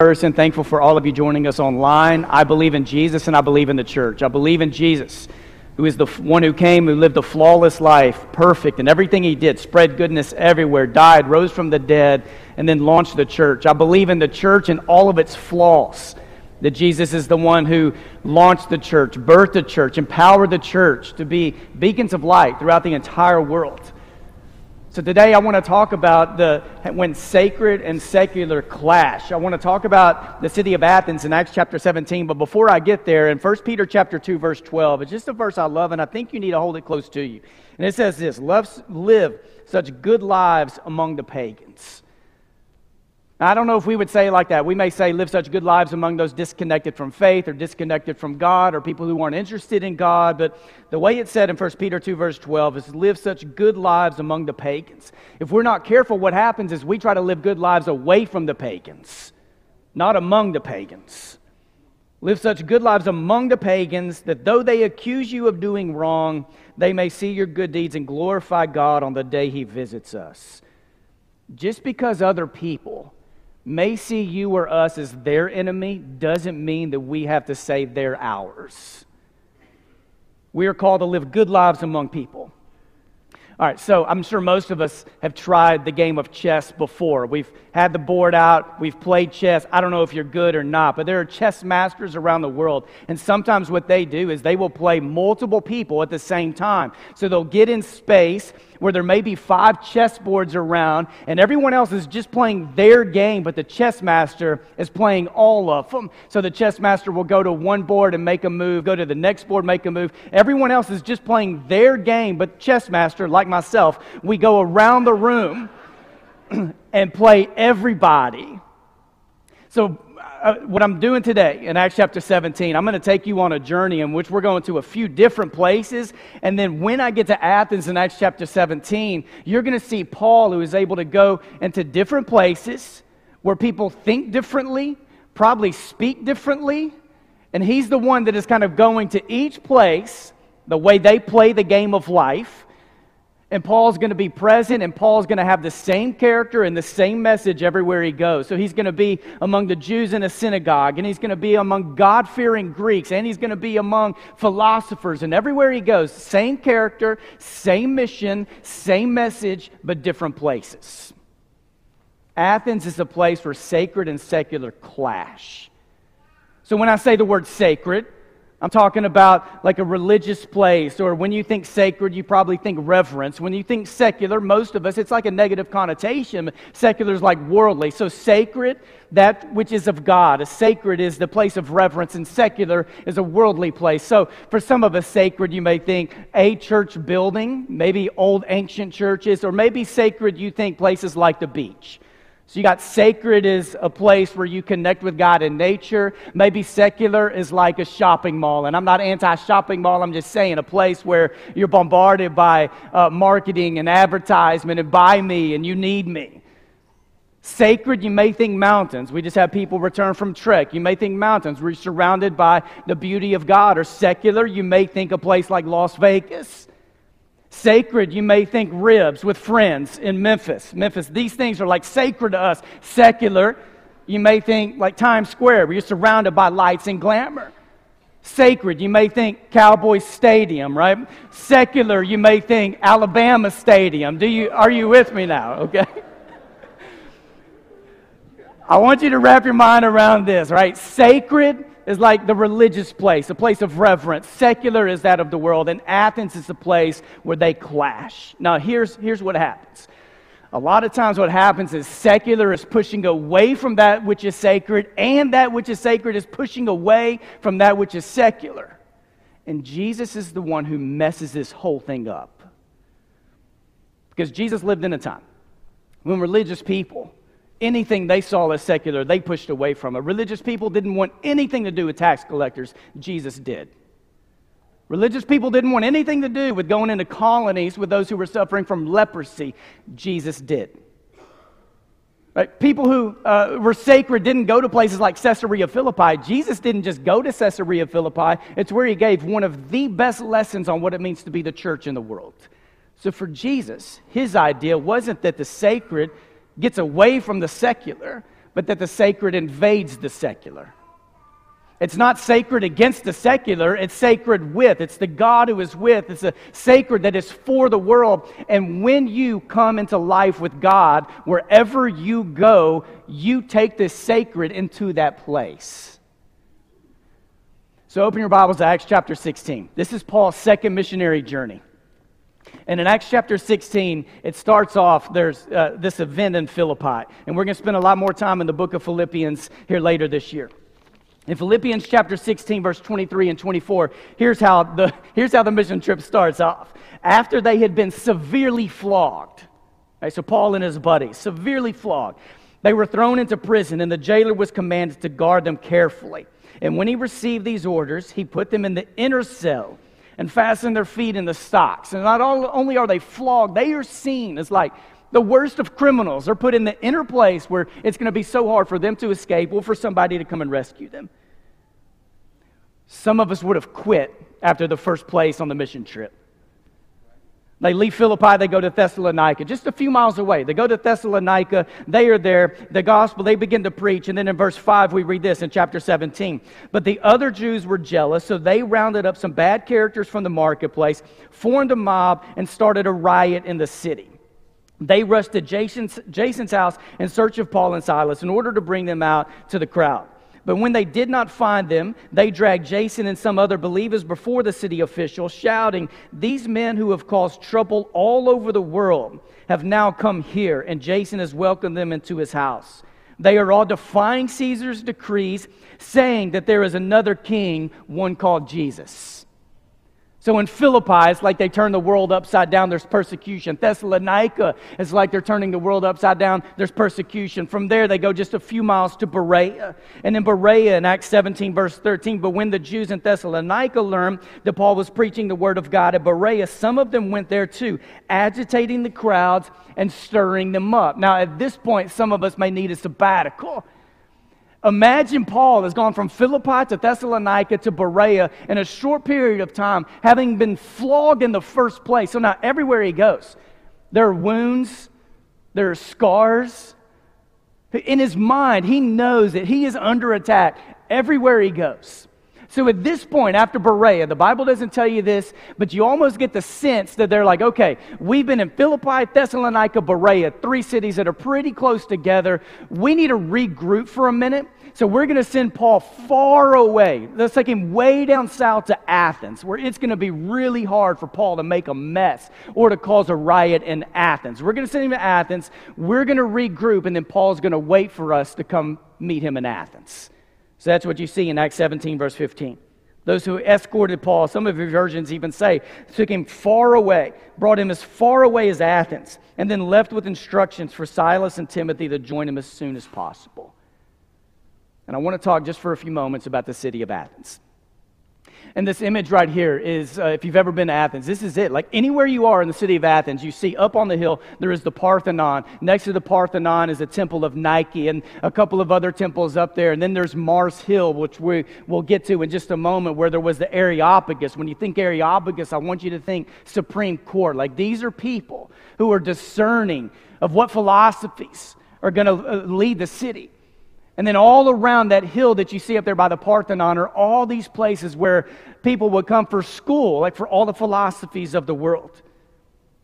person. Thankful for all of you joining us online. I believe in Jesus and I believe in the church. I believe in Jesus, who is the one who came, who lived a flawless life, perfect in everything he did, spread goodness everywhere, died, rose from the dead, and then launched the church. I believe in the church and all of its flaws. That Jesus is the one who launched the church, birthed the church, empowered the church to be beacons of light throughout the entire world. So today I want to talk about the when sacred and secular clash. I want to talk about the city of Athens in Acts chapter 17, but before I get there, in 1 Peter chapter 2 verse 12, it's just a verse I love and I think you need to hold it close to you. And it says this, live such good lives among the pagans now, I don't know if we would say like that. We may say live such good lives among those disconnected from faith or disconnected from God or people who aren't interested in God. But the way it's said in 1 Peter 2, verse 12 is live such good lives among the pagans. If we're not careful, what happens is we try to live good lives away from the pagans, not among the pagans. Live such good lives among the pagans that though they accuse you of doing wrong, they may see your good deeds and glorify God on the day He visits us. Just because other people may see you or us as their enemy doesn't mean that we have to say they're ours. We are called to live good lives among people. All right, so I'm sure most of us have tried the game of chess before. We've had the board out, we've played chess. I don't know if you're good or not, but there are chess masters around the world. And sometimes what they do is they will play multiple people at the same time. So they'll get in space where there may be five chess boards around, and everyone else is just playing their game, but the chess master is playing all of them. So the chess master will go to one board and make a move, go to the next board, make a move. Everyone else is just playing their game, but chess master, like myself, we go around the room and play everybody. So uh, what I'm doing today in Acts chapter 17, I'm going to take you on a journey in which we're going to a few different places. And then when I get to Athens in Acts chapter 17, you're going to see Paul who is able to go into different places where people think differently, probably speak differently. And he's the one that is kind of going to each place the way they play the game of life and Paul's going to be present, and Paul's going to have the same character and the same message everywhere he goes. So he's going to be among the Jews in a synagogue, and he's going to be among God fearing Greeks, and he's going to be among philosophers. And everywhere he goes, same character, same mission, same message, but different places. Athens is a place where sacred and secular clash. So when I say the word sacred, I'm talking about like a religious place, or when you think sacred, you probably think reverence. When you think secular, most of us, it's like a negative connotation. Secular is like worldly. So, sacred, that which is of God. A sacred is the place of reverence, and secular is a worldly place. So, for some of us, sacred, you may think a church building, maybe old ancient churches, or maybe sacred, you think places like the beach. So you got sacred is a place where you connect with God in nature. Maybe secular is like a shopping mall. And I'm not anti shopping mall, I'm just saying a place where you're bombarded by uh, marketing and advertisement and buy me and you need me. Sacred, you may think mountains. We just have people return from trek. You may think mountains. We're surrounded by the beauty of God. Or secular, you may think a place like Las Vegas. Sacred, you may think ribs with friends in Memphis. Memphis, these things are like sacred to us. Secular, you may think like Times Square, where you're surrounded by lights and glamour. Sacred, you may think Cowboy Stadium, right? Secular, you may think Alabama Stadium. Do you, are you with me now? Okay. I want you to wrap your mind around this, right? Sacred is like the religious place, a place of reverence. Secular is that of the world. And Athens is the place where they clash. Now, here's, here's what happens. A lot of times, what happens is secular is pushing away from that which is sacred, and that which is sacred is pushing away from that which is secular. And Jesus is the one who messes this whole thing up. Because Jesus lived in a time when religious people anything they saw as secular, they pushed away from it. Religious people didn't want anything to do with tax collectors. Jesus did. Religious people didn't want anything to do with going into colonies with those who were suffering from leprosy. Jesus did. Right? People who uh, were sacred didn't go to places like Caesarea Philippi. Jesus didn't just go to Caesarea Philippi, it's where he gave one of the best lessons on what it means to be the church in the world. So for Jesus, his idea wasn't that the sacred gets away from the secular, but that the sacred invades the secular. It's not sacred against the secular, it's sacred with. It's the God who is with. It's a sacred that is for the world. And when you come into life with God, wherever you go, you take this sacred into that place. So open your Bibles to Acts chapter 16. This is Paul's second missionary journey. And in Acts chapter 16, it starts off, there's uh, this event in Philippi. And we're going to spend a lot more time in the book of Philippians here later this year. In Philippians chapter 16, verse 23 and 24, here's how the, here's how the mission trip starts off. After they had been severely flogged, right, so Paul and his buddies, severely flogged, they were thrown into prison, and the jailer was commanded to guard them carefully. And when he received these orders, he put them in the inner cell and fasten their feet in the stocks. And not only are they flogged, they are seen as like the worst of criminals. They're put in the inner place where it's going to be so hard for them to escape or for somebody to come and rescue them. Some of us would have quit after the first place on the mission trip. They leave Philippi, they go to Thessalonica, just a few miles away. They go to Thessalonica, they are there, the gospel, they begin to preach. And then in verse 5, we read this in chapter 17. But the other Jews were jealous, so they rounded up some bad characters from the marketplace, formed a mob, and started a riot in the city. They rushed to Jason's, Jason's house in search of Paul and Silas in order to bring them out to the crowd. But when they did not find them, they dragged Jason and some other believers before the city officials, shouting, These men who have caused trouble all over the world have now come here, and Jason has welcomed them into his house. They are all defying Caesar's decrees, saying that there is another king, one called Jesus. So in Philippi, it's like they turn the world upside down, there's persecution. Thessalonica is like they're turning the world upside down, there's persecution. From there, they go just a few miles to Berea. And in Berea, in Acts 17, verse 13, but when the Jews in Thessalonica learned that Paul was preaching the word of God at Berea, some of them went there too, agitating the crowds and stirring them up. Now, at this point, some of us may need a sabbatical Imagine Paul has gone from Philippi to Thessalonica to Berea in a short period of time, having been flogged in the first place. So now, everywhere he goes, there are wounds, there are scars. In his mind, he knows that he is under attack everywhere he goes. So at this point, after Berea, the Bible doesn't tell you this, but you almost get the sense that they're like, okay, we've been in Philippi, Thessalonica, Berea, three cities that are pretty close together. We need to regroup for a minute. So we're going to send Paul far away. Let's take him way down south to Athens, where it's going to be really hard for Paul to make a mess or to cause a riot in Athens. We're going to send him to Athens. We're going to regroup, and then Paul's going to wait for us to come meet him in Athens. So that's what you see in Acts 17, verse 15. Those who escorted Paul, some of your versions even say, took him far away, brought him as far away as Athens, and then left with instructions for Silas and Timothy to join him as soon as possible. And I want to talk just for a few moments about the city of Athens. And this image right here is, uh, if you've ever been to Athens, this is it. Like anywhere you are in the city of Athens, you see up on the hill, there is the Parthenon. Next to the Parthenon is a temple of Nike and a couple of other temples up there. And then there's Mars Hill, which we will get to in just a moment, where there was the Areopagus. When you think Areopagus, I want you to think Supreme Court. Like these are people who are discerning of what philosophies are going to uh, lead the city. And then all around that hill that you see up there by the Parthenon are all these places where people would come for school, like for all the philosophies of the world.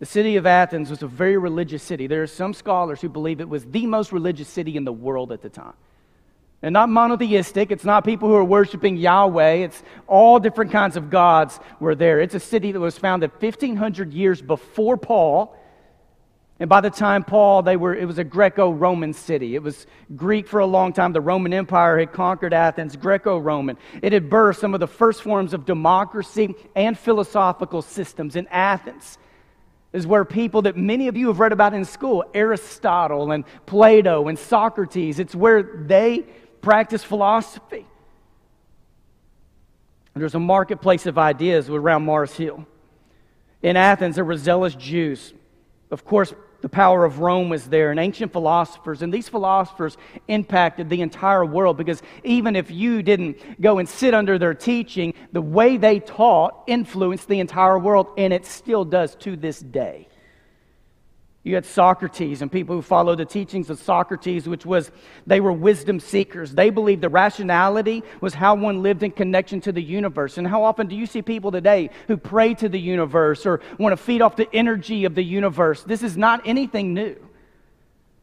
The city of Athens was a very religious city. There are some scholars who believe it was the most religious city in the world at the time. And not monotheistic, it's not people who are worshiping Yahweh, it's all different kinds of gods were there. It's a city that was founded 1,500 years before Paul and by the time Paul, they were, it was a Greco Roman city. It was Greek for a long time. The Roman Empire had conquered Athens, Greco Roman. It had birthed some of the first forms of democracy and philosophical systems in Athens. Is where people that many of you have read about in school, Aristotle and Plato and Socrates, it's where they practice philosophy. There's a marketplace of ideas around Mars Hill. In Athens, there were zealous Jews. Of course, the power of Rome was there and ancient philosophers. And these philosophers impacted the entire world because even if you didn't go and sit under their teaching, the way they taught influenced the entire world, and it still does to this day. You had Socrates and people who followed the teachings of Socrates, which was they were wisdom seekers. They believed the rationality was how one lived in connection to the universe. And how often do you see people today who pray to the universe or want to feed off the energy of the universe? This is not anything new.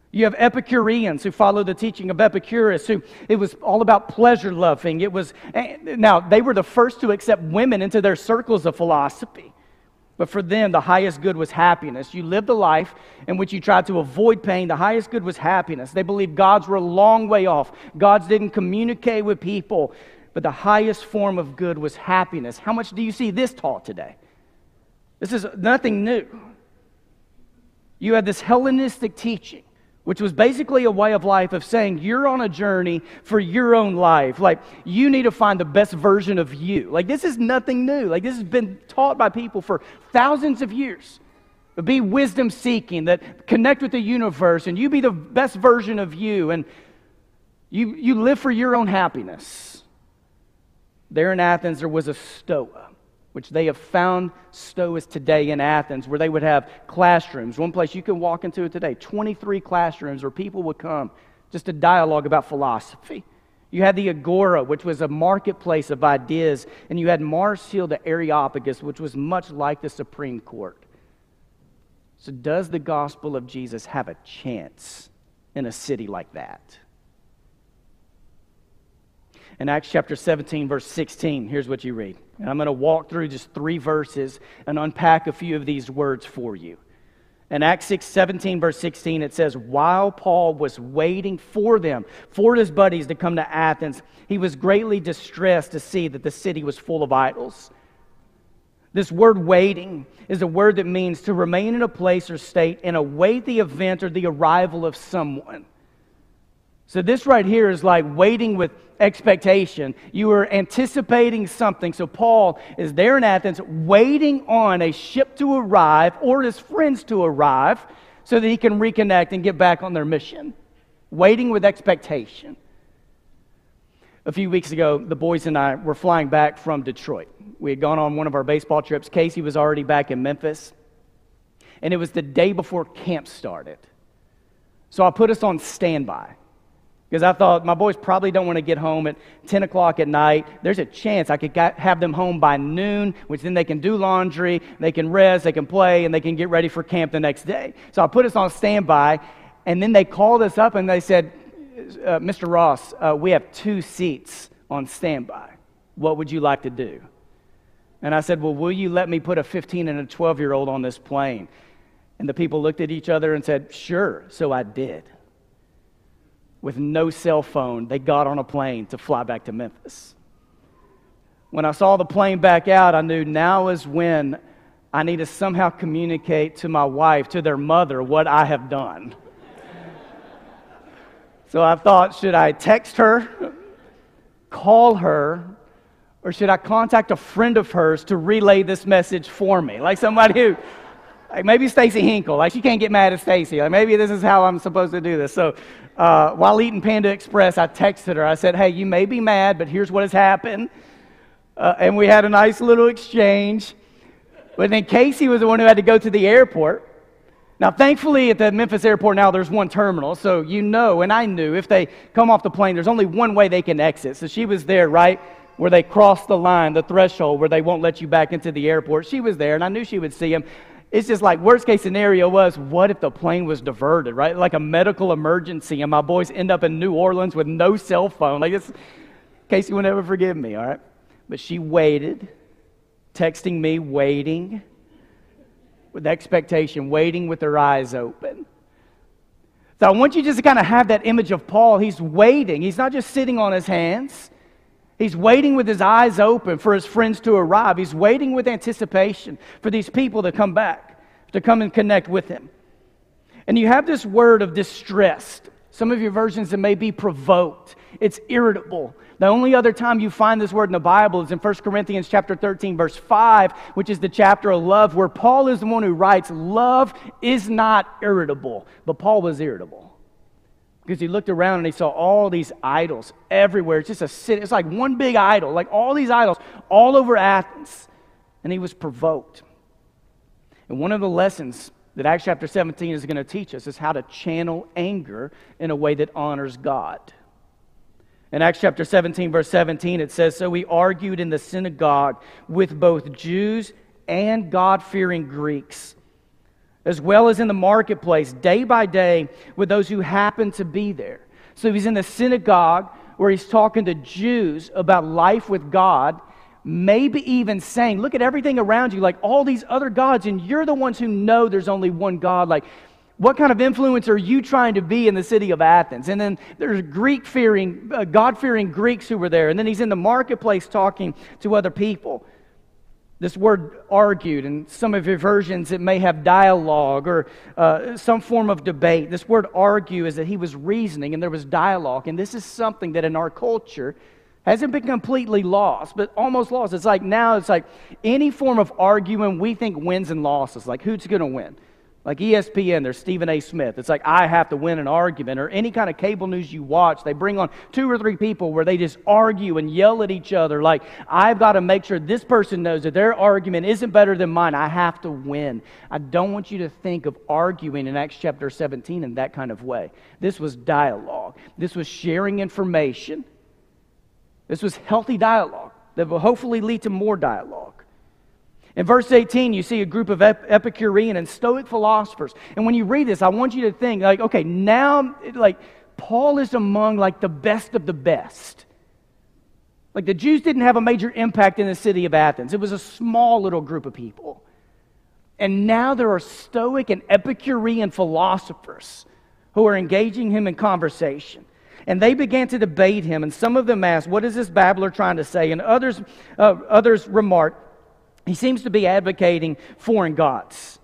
You have Epicureans who follow the teaching of Epicurus, who it was all about pleasure loving. It was eh, now they were the first to accept women into their circles of philosophy. But for them, the highest good was happiness. You lived a life in which you tried to avoid pain. The highest good was happiness. They believed gods were a long way off. Gods didn't communicate with people. But the highest form of good was happiness. How much do you see this taught today? This is nothing new. You had this Hellenistic teaching which was basically a way of life of saying you're on a journey for your own life. Like, you need to find the best version of you. Like, this is nothing new. Like, this has been taught by people for thousands of years. Be wisdom seeking, that connect with the universe, and you be the best version of you, and you, you live for your own happiness. There in Athens, there was a Stoa which they have found stoas today in Athens, where they would have classrooms. One place you can walk into it today 23 classrooms where people would come just to dialogue about philosophy. You had the Agora, which was a marketplace of ideas, and you had Mars Hill, the Areopagus, which was much like the Supreme Court. So, does the gospel of Jesus have a chance in a city like that? In Acts chapter 17, verse 16, here's what you read. And I'm going to walk through just three verses and unpack a few of these words for you. In Acts 6, 17, verse 16, it says, While Paul was waiting for them, for his buddies to come to Athens, he was greatly distressed to see that the city was full of idols. This word waiting is a word that means to remain in a place or state and await the event or the arrival of someone. So, this right here is like waiting with expectation. You are anticipating something. So, Paul is there in Athens waiting on a ship to arrive or his friends to arrive so that he can reconnect and get back on their mission. Waiting with expectation. A few weeks ago, the boys and I were flying back from Detroit. We had gone on one of our baseball trips. Casey was already back in Memphis. And it was the day before camp started. So I put us on standby. Because I thought my boys probably don't want to get home at 10 o'clock at night. There's a chance I could have them home by noon, which then they can do laundry, they can rest, they can play, and they can get ready for camp the next day. So I put us on standby, and then they called us up and they said, uh, Mr. Ross, uh, we have two seats on standby. What would you like to do? And I said, Well, will you let me put a 15 and a 12 year old on this plane? And the people looked at each other and said, Sure. So I did with no cell phone, they got on a plane to fly back to Memphis. When I saw the plane back out, I knew now is when I need to somehow communicate to my wife, to their mother, what I have done. so I thought, should I text her, call her, or should I contact a friend of hers to relay this message for me? Like somebody who, like maybe Stacy Hinkle, like she can't get mad at Stacy. Like maybe this is how I'm supposed to do this. So uh, while eating Panda Express, I texted her. I said, Hey, you may be mad, but here's what has happened. Uh, and we had a nice little exchange. But then Casey was the one who had to go to the airport. Now, thankfully, at the Memphis airport now, there's one terminal. So you know, and I knew, if they come off the plane, there's only one way they can exit. So she was there, right? Where they cross the line, the threshold, where they won't let you back into the airport. She was there, and I knew she would see him it's just like worst case scenario was what if the plane was diverted right? Like a medical emergency and my boys end up in new orleans with no cell phone. Like this casey will never forgive me all right? But she waited texting me waiting with expectation waiting with her eyes open. So i want you just to kind of have that image of paul. He's waiting. He's not just sitting on his hands He's waiting with his eyes open for his friends to arrive. He's waiting with anticipation for these people to come back, to come and connect with him. And you have this word of distressed. Some of your versions, it may be provoked. It's irritable. The only other time you find this word in the Bible is in 1 Corinthians chapter 13, verse 5, which is the chapter of love, where Paul is the one who writes, Love is not irritable, but Paul was irritable because he looked around and he saw all these idols everywhere. It's just a city. It's like one big idol, like all these idols all over Athens. And he was provoked. And one of the lessons that Acts chapter 17 is going to teach us is how to channel anger in a way that honors God. In Acts chapter 17, verse 17, it says So we argued in the synagogue with both Jews and God fearing Greeks, as well as in the marketplace, day by day, with those who happen to be there. So he's in the synagogue where he's talking to Jews about life with God maybe even saying, Look at everything around you, like all these other gods, and you're the ones who know there's only one God. Like, what kind of influence are you trying to be in the city of Athens? And then there's Greek fearing, uh, God fearing Greeks who were there. And then he's in the marketplace talking to other people. This word argued, and some of your versions, it may have dialogue or uh, some form of debate. This word argue is that he was reasoning and there was dialogue. And this is something that in our culture Hasn't been completely lost, but almost lost. It's like now, it's like any form of arguing we think wins and losses. Like, who's going to win? Like ESPN, there's Stephen A. Smith. It's like, I have to win an argument. Or any kind of cable news you watch, they bring on two or three people where they just argue and yell at each other. Like, I've got to make sure this person knows that their argument isn't better than mine. I have to win. I don't want you to think of arguing in Acts chapter 17 in that kind of way. This was dialogue, this was sharing information. This was healthy dialogue that will hopefully lead to more dialogue. In verse 18, you see a group of Epicurean and Stoic philosophers. And when you read this, I want you to think, like, okay, now, like, Paul is among, like, the best of the best. Like, the Jews didn't have a major impact in the city of Athens, it was a small little group of people. And now there are Stoic and Epicurean philosophers who are engaging him in conversation. And they began to debate him, and some of them asked, What is this babbler trying to say? And others, uh, others remarked, He seems to be advocating foreign gods.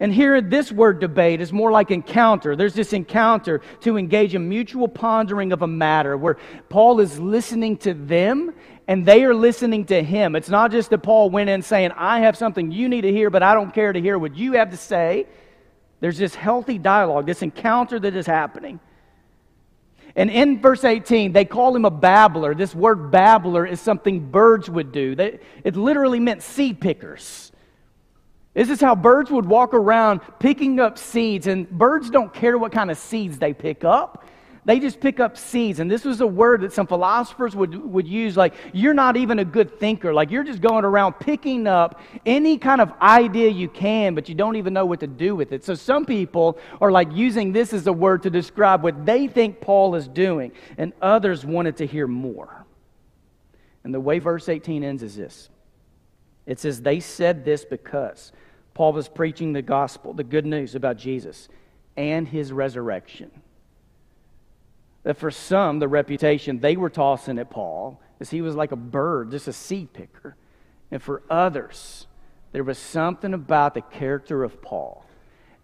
And here, this word debate is more like encounter. There's this encounter to engage in mutual pondering of a matter where Paul is listening to them and they are listening to him. It's not just that Paul went in saying, I have something you need to hear, but I don't care to hear what you have to say. There's this healthy dialogue, this encounter that is happening. And in verse 18, they call him a babbler. This word babbler is something birds would do. They, it literally meant seed pickers. This is how birds would walk around picking up seeds, and birds don't care what kind of seeds they pick up. They just pick up seeds. And this was a word that some philosophers would, would use like, you're not even a good thinker. Like, you're just going around picking up any kind of idea you can, but you don't even know what to do with it. So some people are like using this as a word to describe what they think Paul is doing, and others wanted to hear more. And the way verse 18 ends is this it says, They said this because Paul was preaching the gospel, the good news about Jesus and his resurrection that for some, the reputation they were tossing at Paul is he was like a bird, just a seed picker. And for others, there was something about the character of Paul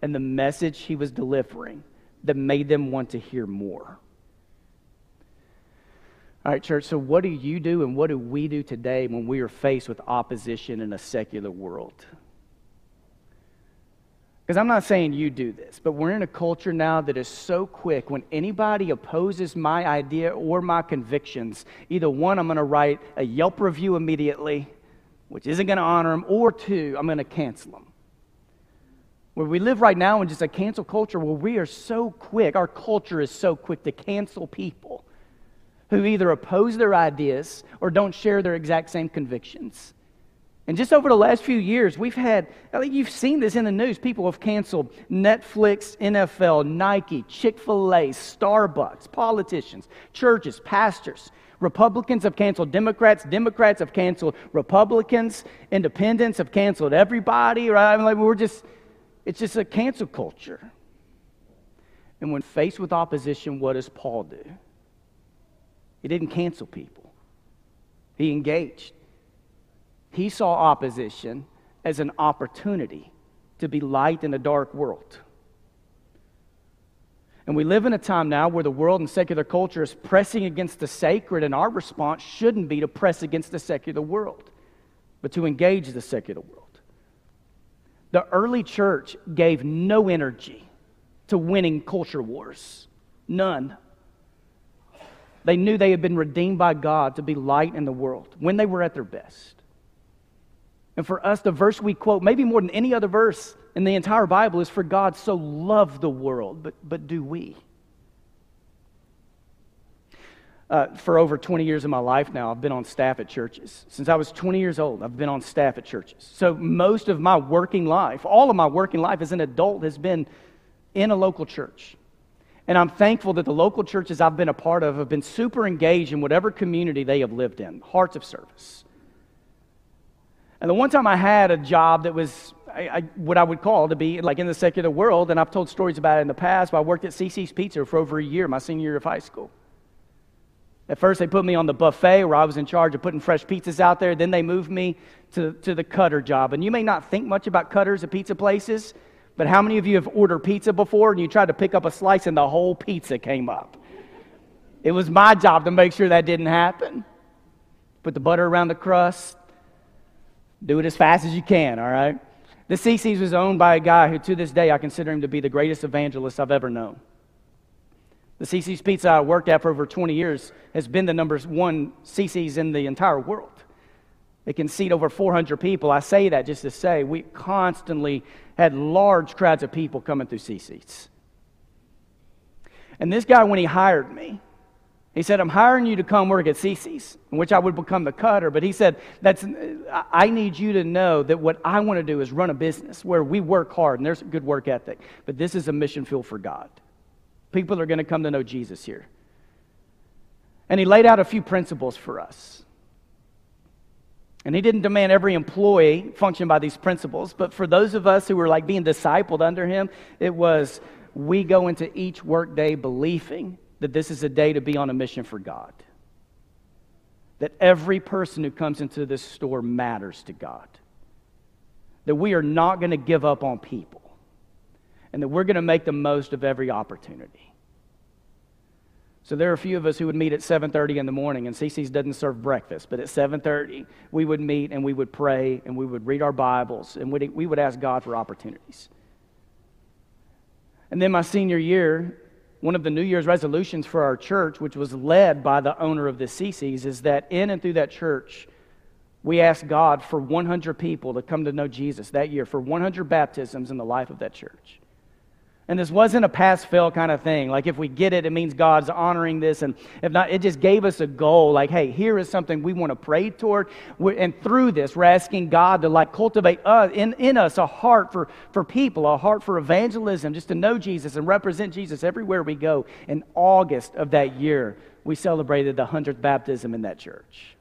and the message he was delivering that made them want to hear more. All right, church, so what do you do and what do we do today when we are faced with opposition in a secular world? Because I'm not saying you do this, but we're in a culture now that is so quick when anybody opposes my idea or my convictions, either one, I'm going to write a Yelp review immediately, which isn't going to honor them, or two, I'm going to cancel them. Where we live right now in just a cancel culture where we are so quick, our culture is so quick to cancel people who either oppose their ideas or don't share their exact same convictions. And just over the last few years, we've had, I think you've seen this in the news. People have canceled Netflix, NFL, Nike, Chick fil A, Starbucks, politicians, churches, pastors. Republicans have canceled Democrats. Democrats have canceled Republicans. Independents have canceled everybody, right? I mean, like we're just, it's just a cancel culture. And when faced with opposition, what does Paul do? He didn't cancel people, he engaged. He saw opposition as an opportunity to be light in a dark world. And we live in a time now where the world and secular culture is pressing against the sacred, and our response shouldn't be to press against the secular world, but to engage the secular world. The early church gave no energy to winning culture wars, none. They knew they had been redeemed by God to be light in the world when they were at their best. And for us, the verse we quote, maybe more than any other verse in the entire Bible is for God so loved the world, but, but do we? Uh, for over 20 years of my life now, I've been on staff at churches. Since I was 20 years old, I've been on staff at churches. So most of my working life, all of my working life as an adult, has been in a local church. And I'm thankful that the local churches I've been a part of have been super engaged in whatever community they have lived in, hearts of service. And the one time I had a job that was I, I, what I would call to be like in the secular world, and I've told stories about it in the past, but I worked at CiCi's Pizza for over a year, my senior year of high school. At first, they put me on the buffet where I was in charge of putting fresh pizzas out there. Then they moved me to, to the cutter job. And you may not think much about cutters at pizza places, but how many of you have ordered pizza before and you tried to pick up a slice and the whole pizza came up? It was my job to make sure that didn't happen. Put the butter around the crust, do it as fast as you can, all right? The CiCi's was owned by a guy who, to this day, I consider him to be the greatest evangelist I've ever known. The CiCi's Pizza I worked at for over 20 years has been the number one CiCi's in the entire world. It can seat over 400 people. I say that just to say we constantly had large crowds of people coming through CiCi's. And this guy, when he hired me, he said, I'm hiring you to come work at CiCi's, in which I would become the cutter. But he said, That's, I need you to know that what I want to do is run a business where we work hard and there's a good work ethic. But this is a mission field for God. People are going to come to know Jesus here. And he laid out a few principles for us. And he didn't demand every employee function by these principles, but for those of us who were like being discipled under him, it was we go into each workday believing that this is a day to be on a mission for God. That every person who comes into this store matters to God. That we are not going to give up on people. And that we're going to make the most of every opportunity. So there are a few of us who would meet at 7:30 in the morning and CiCi's doesn't serve breakfast, but at 7:30 we would meet and we would pray and we would read our Bibles and we would ask God for opportunities. And then my senior year, one of the New Year's resolutions for our church, which was led by the owner of the CiCi's, is that in and through that church, we asked God for 100 people to come to know Jesus that year, for 100 baptisms in the life of that church. And this wasn't a pass fail kind of thing. Like, if we get it, it means God's honoring this. And if not, it just gave us a goal. Like, hey, here is something we want to pray toward. And through this, we're asking God to, like, cultivate us, in, in us a heart for, for people, a heart for evangelism, just to know Jesus and represent Jesus everywhere we go. In August of that year, we celebrated the 100th baptism in that church.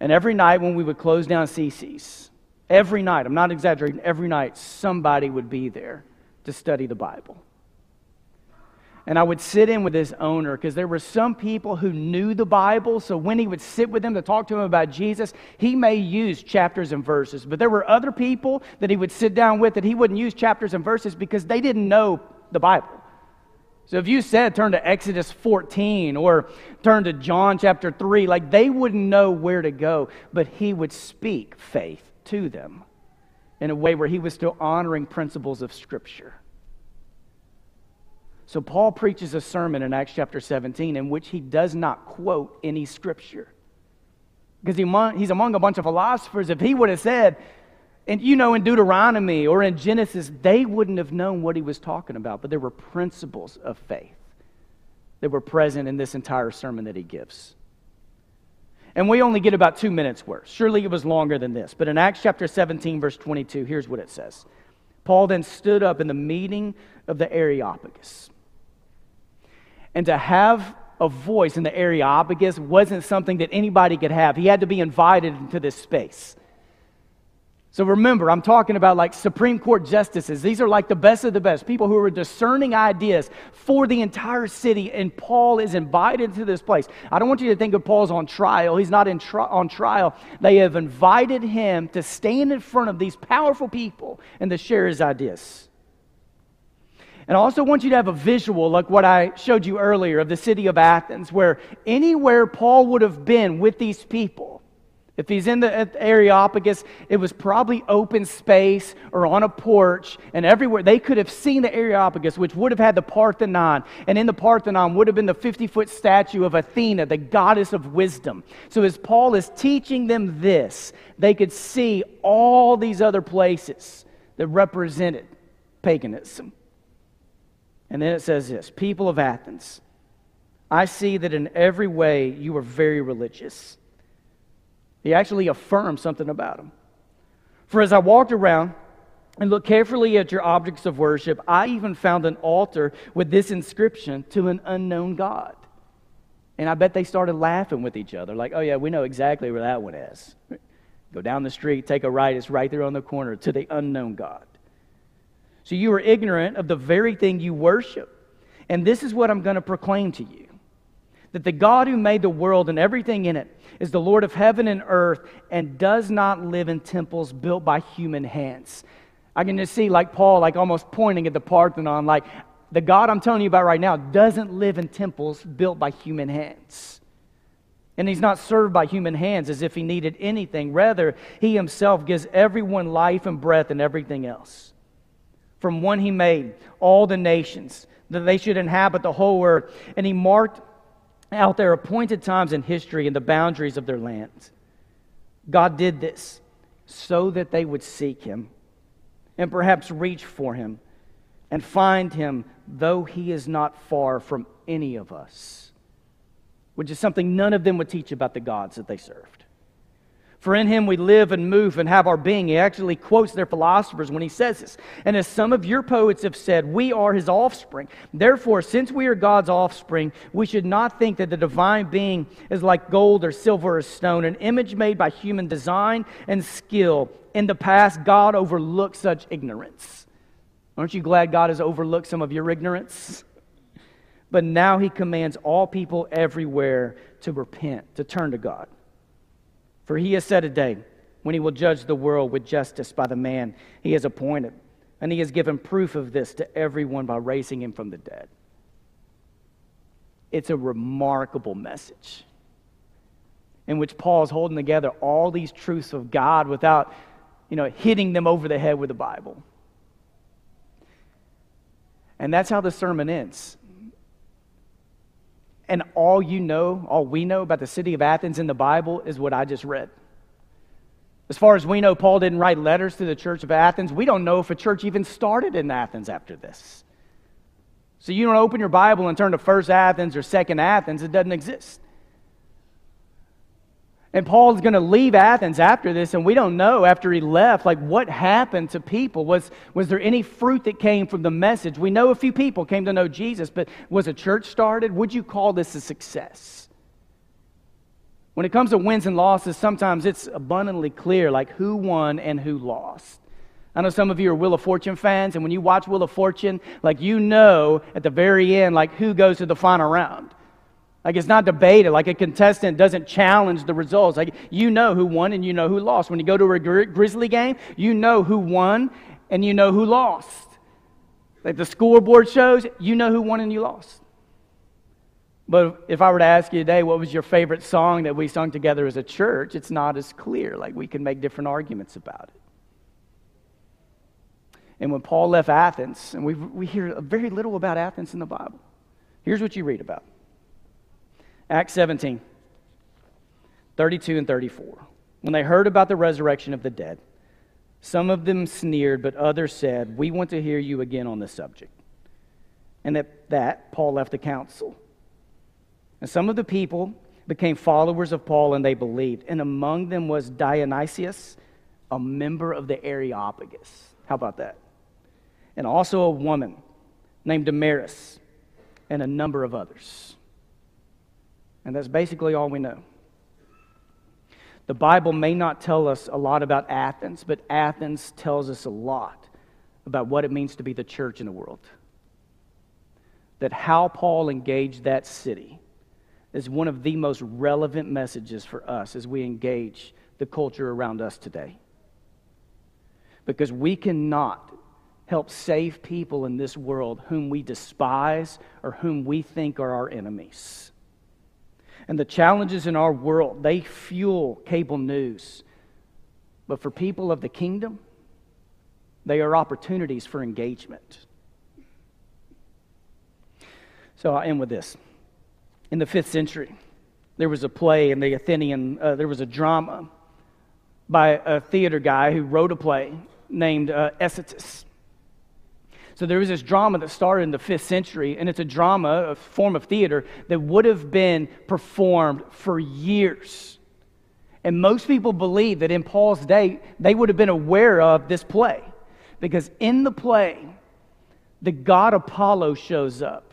And every night when we would close down CiCi's, Every night, I'm not exaggerating, every night somebody would be there to study the Bible. And I would sit in with this owner because there were some people who knew the Bible. So when he would sit with them to talk to him about Jesus, he may use chapters and verses. But there were other people that he would sit down with that he wouldn't use chapters and verses because they didn't know the Bible. So if you said turn to Exodus 14 or turn to John chapter 3, like they wouldn't know where to go, but he would speak faith to them in a way where he was still honoring principles of Scripture. So, Paul preaches a sermon in Acts chapter 17 in which he does not quote any Scripture. Because he, he's among a bunch of philosophers. If he would have said, and you know, in Deuteronomy or in Genesis, they wouldn't have known what he was talking about. But there were principles of faith that were present in this entire sermon that he gives. And we only get about two minutes worth. Surely it was longer than this. But in Acts chapter 17, verse 22, here's what it says Paul then stood up in the meeting of the Areopagus. And to have a voice in the Areopagus wasn't something that anybody could have, he had to be invited into this space. So remember, I'm talking about like Supreme Court justices. These are like the best of the best, people who are discerning ideas for the entire city. And Paul is invited to this place. I don't want you to think of Paul's on trial. He's not tri- on trial. They have invited him to stand in front of these powerful people and to share his ideas. And I also want you to have a visual like what I showed you earlier of the city of Athens, where anywhere Paul would have been with these people, If he's in the Areopagus, it was probably open space or on a porch, and everywhere they could have seen the Areopagus, which would have had the Parthenon. And in the Parthenon would have been the 50 foot statue of Athena, the goddess of wisdom. So as Paul is teaching them this, they could see all these other places that represented paganism. And then it says this People of Athens, I see that in every way you are very religious. He actually affirms something about him. For as I walked around and looked carefully at your objects of worship, I even found an altar with this inscription to an unknown God. And I bet they started laughing with each other, like, oh, yeah, we know exactly where that one is. Go down the street, take a right, it's right there on the corner to the unknown God. So you are ignorant of the very thing you worship. And this is what I'm going to proclaim to you that the God who made the world and everything in it is the Lord of heaven and earth and does not live in temples built by human hands. I can just see, like Paul, like almost pointing at the Parthenon, like the God I'm telling you about right now doesn't live in temples built by human hands. And he's not served by human hands as if he needed anything. Rather, he himself gives everyone life and breath and everything else. From one he made all the nations, that they should inhabit the whole earth. And he marked out their appointed times in history and the boundaries of their lands. God did this so that they would seek him and perhaps reach for him and find him, though he is not far from any of us, which is something none of them would teach about the gods that they served. For in him we live and move and have our being. He actually quotes their philosophers when he says this. And as some of your poets have said, we are his offspring. Therefore, since we are God's offspring, we should not think that the divine being is like gold or silver or stone, an image made by human design and skill. In the past, God overlooked such ignorance. Aren't you glad God has overlooked some of your ignorance? But now he commands all people everywhere to repent, to turn to God. For he has set a day when he will judge the world with justice by the man he has appointed. And he has given proof of this to everyone by raising him from the dead. It's a remarkable message in which Paul is holding together all these truths of God without, you know, hitting them over the head with the Bible. And that's how the sermon ends. And all you know, all we know about the city of Athens in the Bible is what I just read. As far as we know, Paul didn't write letters to the church of Athens. We don't know if a church even started in Athens after this. So you don't open your Bible and turn to First Athens or Second Athens, it doesn't exist. And Paul's going to leave Athens after this, and we don't know after he left, like what happened to people. Was, was there any fruit that came from the message? We know a few people came to know Jesus, but was a church started? Would you call this a success? When it comes to wins and losses, sometimes it's abundantly clear, like who won and who lost. I know some of you are Wheel of Fortune fans, and when you watch Wheel of Fortune, like you know at the very end, like who goes to the final round. Like it's not debated. Like a contestant doesn't challenge the results. Like you know who won and you know who lost. When you go to a Grizzly game, you know who won and you know who lost. Like the scoreboard shows, you know who won and you lost. But if I were to ask you today, what was your favorite song that we sung together as a church, it's not as clear. Like we can make different arguments about it. And when Paul left Athens, and we, we hear very little about Athens in the Bible, here's what you read about. Acts 17, 32 and 34. When they heard about the resurrection of the dead, some of them sneered, but others said, We want to hear you again on this subject. And at that, Paul left the council. And some of the people became followers of Paul and they believed. And among them was Dionysius, a member of the Areopagus. How about that? And also a woman named Damaris and a number of others. And that's basically all we know. The Bible may not tell us a lot about Athens, but Athens tells us a lot about what it means to be the church in the world. That how Paul engaged that city is one of the most relevant messages for us as we engage the culture around us today. Because we cannot help save people in this world whom we despise or whom we think are our enemies And the challenges in our world, they fuel cable news. But for people of the kingdom, they are opportunities for engagement. So I'll end with this. In the fifth century, there was a play in the Athenian, uh, there was a drama by a theater guy who wrote a play named uh, So there was this drama that started in the fifth century, and it's a drama, a form of theater that would have been performed for years. And most people believe that in Paul's day, they would have been aware of this play. Because in the play, the god Apollo shows up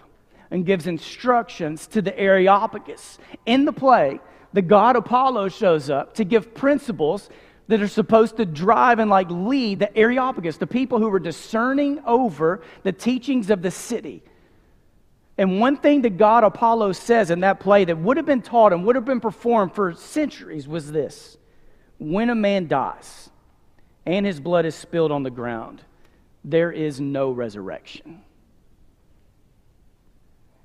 and gives instructions to the Areopagus. In the play, the god Apollo shows up to give principles that are supposed to drive and like lead the Areopagus, the people who were discerning over the teachings of the city. And one thing that God Apollo says in that play that would have been taught and would have been performed for centuries was this When a man dies and his blood is spilled on the ground, there is no resurrection.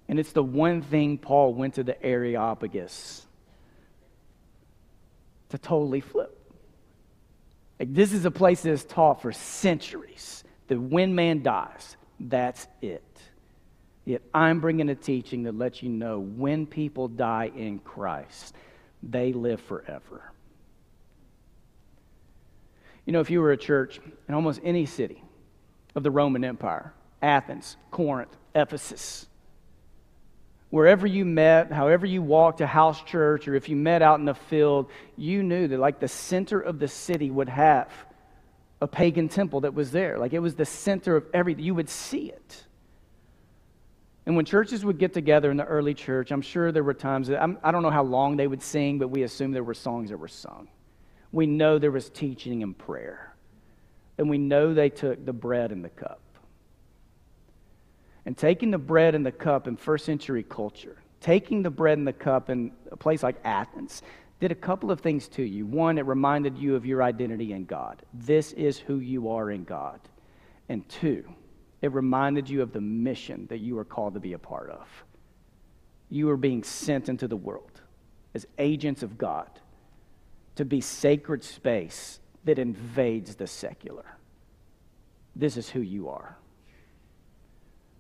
And it's the one thing Paul went to the Areopagus to totally flip. Like, this is a place that is taught for centuries that when man dies, that's it. Yet I'm bringing a teaching that lets you know when people die in Christ, they live forever. You know, if you were a church in almost any city of the Roman Empire, Athens, Corinth, Ephesus, wherever you met, however you walked to house church, or if you met out in the field, you knew that like the center of the city would have a pagan temple that was there. Like it was the center of everything. You would see it. And when churches would get together in the early church, I'm sure there were times that I'm, I do not know how long they would sing, but we assume there were songs that were sung. We know there was teaching and prayer. And we know they took the bread and the cup and taking the bread and the cup in first century culture, taking the bread and the cup in a place like Athens, did a couple of things to you. One, it reminded you of your identity in God. This is who you are in God. And two, it reminded you of the mission that you are called to be a part of. You are being sent into the world as agents of God to be sacred space that invades the secular. This is who you are.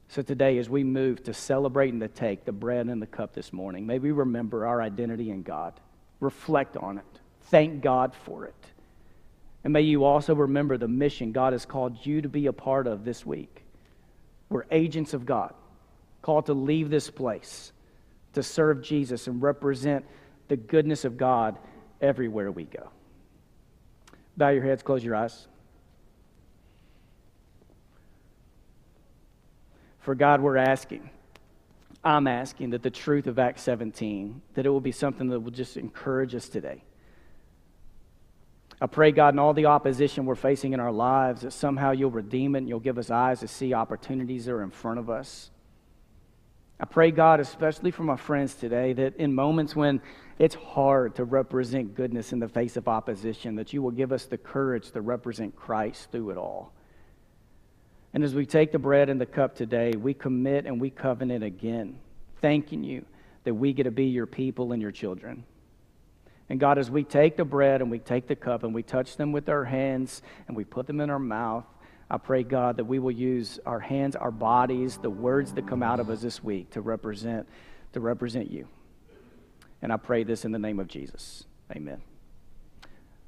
So today, as we move to celebrate and to take the bread and the cup this morning, may we remember our identity in God, reflect on it, thank God for it. And may you also remember the mission God has called you to be a part of this week. We're agents of God, called to leave this place, to serve Jesus and represent the goodness of God everywhere we go. Bow your heads, close your eyes. For God, we're asking, I'm asking that the truth of Acts 17, that it will be something that will just encourage us today. I pray, God, in all the opposition we're facing in our lives, that somehow you'll redeem it and you'll give us eyes to see opportunities that are in front of us. I pray, God, especially for my friends today, that in moments when it's hard to represent goodness in the face of opposition, that you will give us the courage to represent Christ through it all. And as we take the bread and the cup today, we commit and we covenant again, thanking you that we get to be your people and your children. And God, as we take the bread and we take the cup and we touch them with our hands and we put them in our mouth, I pray, God, that we will use our hands, our bodies, the words that come out of us this week to represent, to represent you. And I pray this in the name of Jesus. Amen.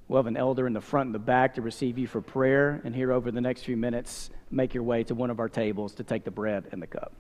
We'll have an elder in the front and the back to receive you for prayer. And here over the next few minutes, make your way to one of our tables to take the bread and the cup.